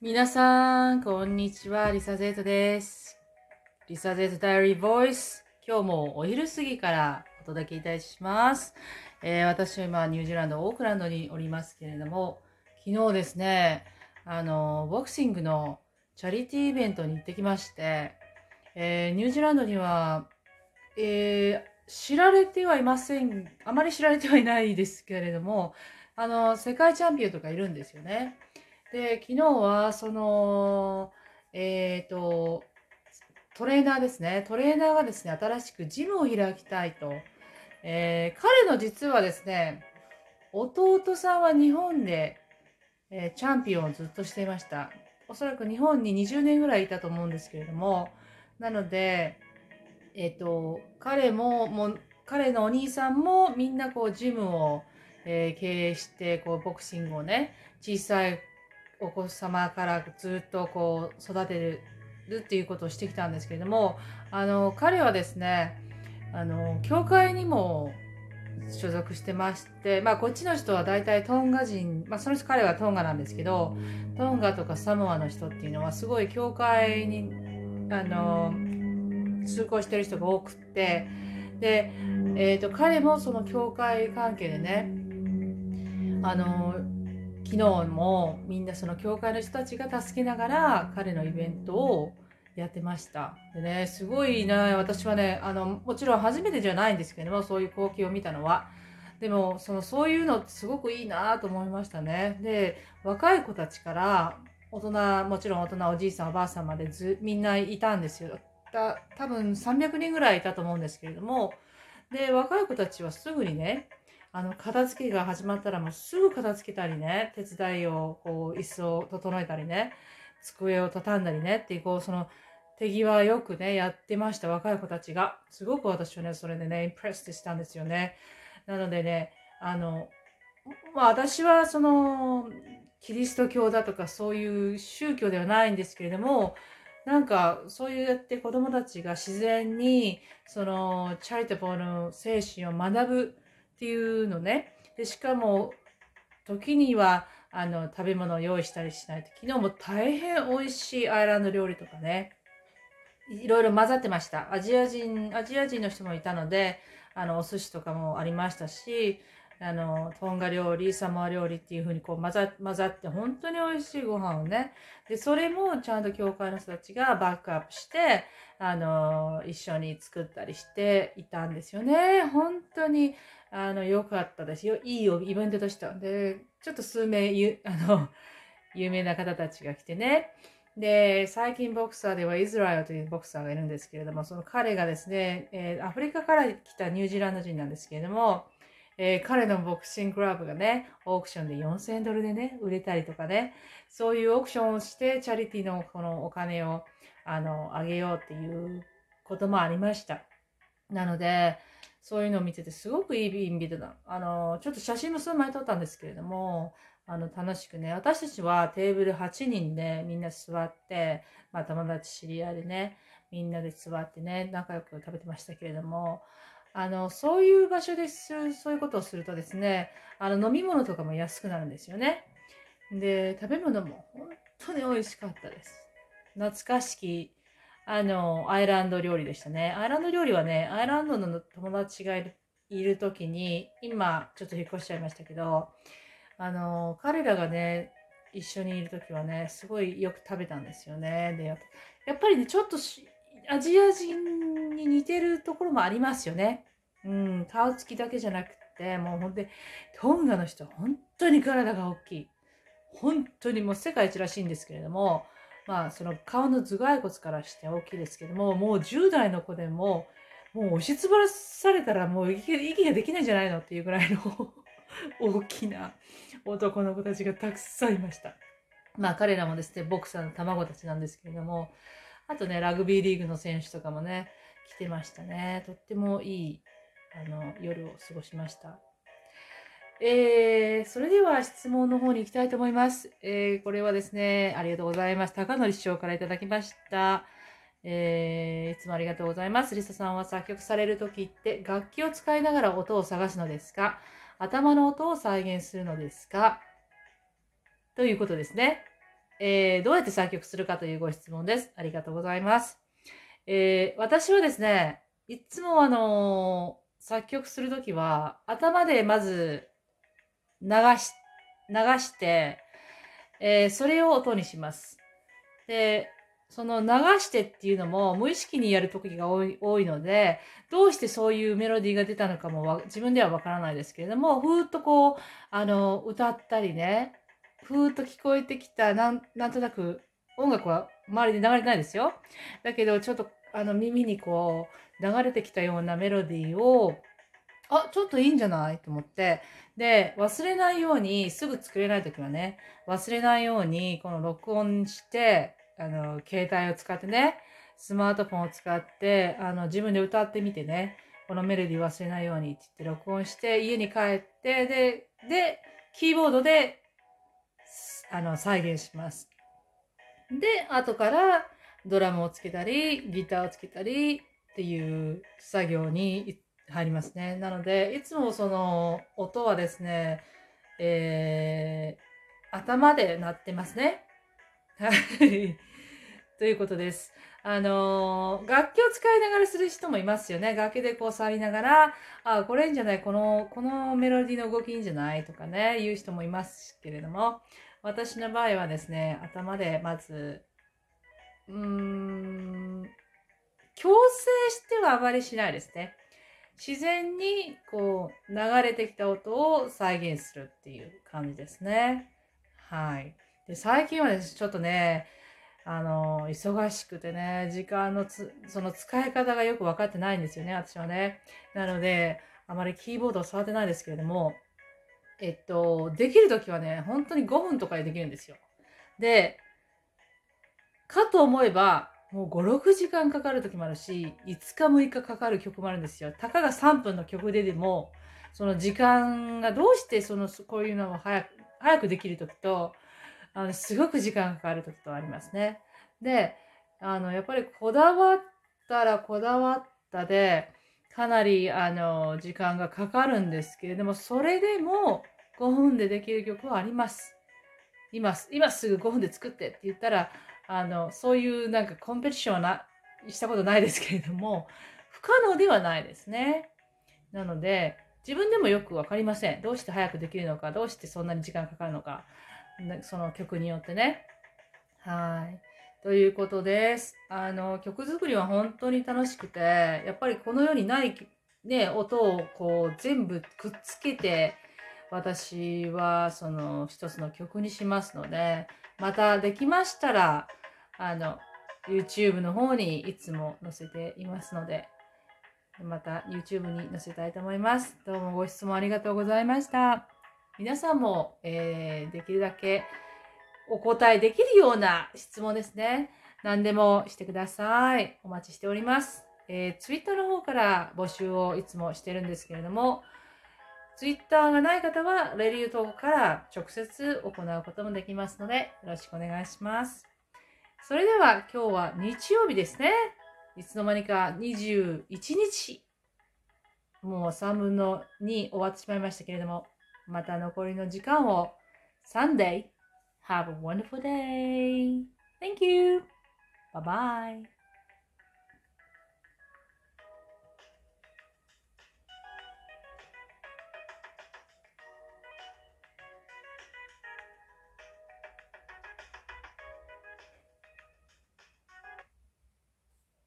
皆さん、こんにちは。リサゼートです。リサゼートダイアリーボイス。今日もお昼過ぎからお届けいたします。えー私は今、ニュージーランド、オークランドにおりますけれども、昨日ですね、あの、ボクシングのチャリティーイベントに行ってきまして、えーニュージーランドには、えー知られてはいません。あまり知られてはいないですけれども、あの、世界チャンピオンとかいるんですよね。で、昨日は、その、えっ、と、トレーナーですね。トレーナーがですね、新しくジムを開きたいと。えー彼の実はですね、弟さんは日本で、えーチャンピオンをずっとしていました。おそらく日本に20年ぐらいいたと思うんですけれども、なので、えっ、と、彼も、もう、彼のお兄さんもみんなこうジムを、えー経営して、こうボクシングをね、小さいお子様からずっとこう育てるっていうことをしてきたんですけれども、あの、彼はですね、あの、教会にも所属してまして、まあこっちの人は大体トンガ人、まあその人彼はトンガなんですけど、トンガとかサモアの人っていうのはすごい教会に、あの、通行してる人が多くって、で、えっ、と、彼もその教会関係でね、あの、昨日もみんなその教会の人たちが助けながら彼のイベントをやってました。でね、すごいな、私はね、あの、もちろん初めてじゃないんですけども、そういう光景を見たのは。でも、その、そういうのってすごくいいなと思いましたね。で、若い子たちから、大人、もちろん大人、おじいさん、おばあさんまでず、みんないたんですよ。た多分300人ぐらいいたと思うんですけれども、で、若い子たちはすぐにね、あの、片付けが始まったらもうすぐ片付けたりね、手伝いを、こう、椅子を整えたりね、机を畳んだりねっていう、こう、その、手際よくね、やってました、若い子たちが。すごく私はね、それでね、インプレスでしたんですよね。なのでね、あの、まあ私はその、キリスト教だとかそういう宗教ではないんですけれども、なんかそうやって子供たちが自然にそのチャリタボーの精神を学ぶっていうのね。で、しかも時にはあの食べ物を用意したりしないと。昨日も大変美味しいアイランド料理とかね。いろいろ混ざってました。アジア人、アジア人の人もいたので、あの、お寿司とかもありましたし、あの、トンガ料理、サモア料理っていう風にこう混ざ混ざって、本当に美味しいご飯をね。で、それもちゃんと教会の人たちがバックアップして、あの、一緒に作ったりしていたんですよね。本当に、あの、良かったですよ。いいイベントでした。で、ちょっと数名、ゆ あの、有名な方たちが来てね。で、最近ボクサーではイスラエルというボクサーがいるんですけれども、その彼がですね、えーアフリカから来たニュージーランド人なんですけれども、えー彼のボクシングクラブがね、オークションで4000ドルでね、売れたりとかね、そういうオークションをして、チャリティのこのお金を、あの、あげようっていうこともありました。なので、そういうのを見ててすごくいいインビデだ。あの、ちょっと写真も数枚撮ったんですけれども、あの、楽しくね、私たちはテーブル8人でみんな座って、まあ友達知り合いでね、みんなで座ってね、仲良く食べてましたけれども、あの、そういう場所で、そういうことをするとですね、あの、飲み物とかも安くなるんですよね。で、食べ物も本当に美味しかったです。懐かしき、あの、アイランド料理でしたね。アイランド料理はね、アイランドの友達がいる、いる時に、今、ちょっと引っ越しちゃいましたけど、あの、彼らがね、一緒にいる時はね、すごいよく食べたんですよね。で、やっぱりね、ちょっとアジア人に似てるところもありますよね。うん、顔つきだけじゃなくて、もう本当に、トンガの人本当に体が大きい。本当にもう世界一らしいんですけれども、まあ、その顔の頭蓋骨からして大きいですけども、もう10代の子でも、もう押しつぶらされたらもう息息ができないんじゃないのっていうぐらいの大きな男の子たちがたくさんいました。まあ彼らもですね、ボクサーの卵たちなんですけれども、あとね、ラグビーリーグの選手とかもね、来てましたね。とってもいい、あの、夜を過ごしました。えー、それでは質問の方に行きたいと思います。えー、これはですね、ありがとうございます。高則師匠からいただきました。えー、いつもありがとうございます。リサさんは作曲されるときって楽器を使いながら音を探すのですか？頭の音を再現するのですか？ということですね。えー、どうやって作曲するかというご質問です。ありがとうございます。えー、私はですね、いつもあの、作曲するときは、頭でまず流し、流して、えー、それを音にします。で、その流してっていうのも無意識にやる時が多い多いので、どうしてそういうメロディーが出たのかも自分ではわからないですけれども、ふーっとこう、あの、歌ったりね、ふーっと聞こえてきた、なん、なんとなく音楽は周りで流れてないですよ。だけど、ちょっとあの耳にこう流れてきたようなメロディーをあ、ちょっといいんじゃない？と思って。で、忘れないように、すぐ作れないときはね、忘れないように、この録音して、あの、携帯を使ってね、スマートフォンを使って、あの、自分で歌ってみてね、このメロディー忘れないようにって言って録音して、家に帰って、で、で、キーボードで、あの、再現します。で、後からドラムをつけたり、ギターをつけたりっていう作業に入りますね。なので、いつもその音はですね、えー、頭で鳴ってますね。はい。ということです。あのー、楽器を使いながらする人もいますよね。楽器でこう触りながら、あ、これいいんじゃないこの、このメロディーの動きいいんじゃないとかね、言う人もいますけれども、私の場合はですね、頭でまず、うーん、強制してはあまりしないですね。自然にこう流れてきた音を再現するっていう感じですね。はい。で最近はです、ちょっとね、あの、忙しくてね、時間のつ、その使い方がよくわかってないんですよね、私はね。なので、あまりキーボードを触ってないですけれども、えっと、できるときはね、本当に5分とかでできるんですよ。で、かと思えば、もう5、6時間かかる時もあるし、5日6日かかる曲もあるんですよ。たかが3分の曲ででも、その時間がどうしてその、こういうのを早く、早くできる時と、あの、すごく時間かかる時とありますね。で、あの、やっぱりこだわったらこだわったで、かなり、あの、時間がかかるんですけれども、それでも5分でできる曲はあります。今、今すぐ5分で作ってって言ったら、あの、そういうなんかコンペティションはな、したことないですけれども、不可能ではないですね。なので、自分でもよくわかりません。どうして早くできるのか、どうしてそんなに時間かかるのか、その曲によってね。はい。ということです。あの、曲作りは本当に楽しくて、やっぱりこの世にないね、音をこう全部くっつけて、私はその一つの曲にしますので、またできましたら、あの、YouTube の方にいつも載せていますので、また YouTube に載せたいと思います。どうもご質問ありがとうございました。皆さんも、えー、できるだけお答えできるような質問ですね。何でもしてください。お待ちしております。えー、Twitter の方から募集をいつもしてるんですけれども、Twitter がない方は、レリュートから直接行うこともできますので、よろしくお願いします。それでは今日は日曜日ですね。いつの間にか21日。もう3分の2終わってしまいましたけれども、また残りの時間を Sunday. Have a wonderful day. Thank you. Bye bye.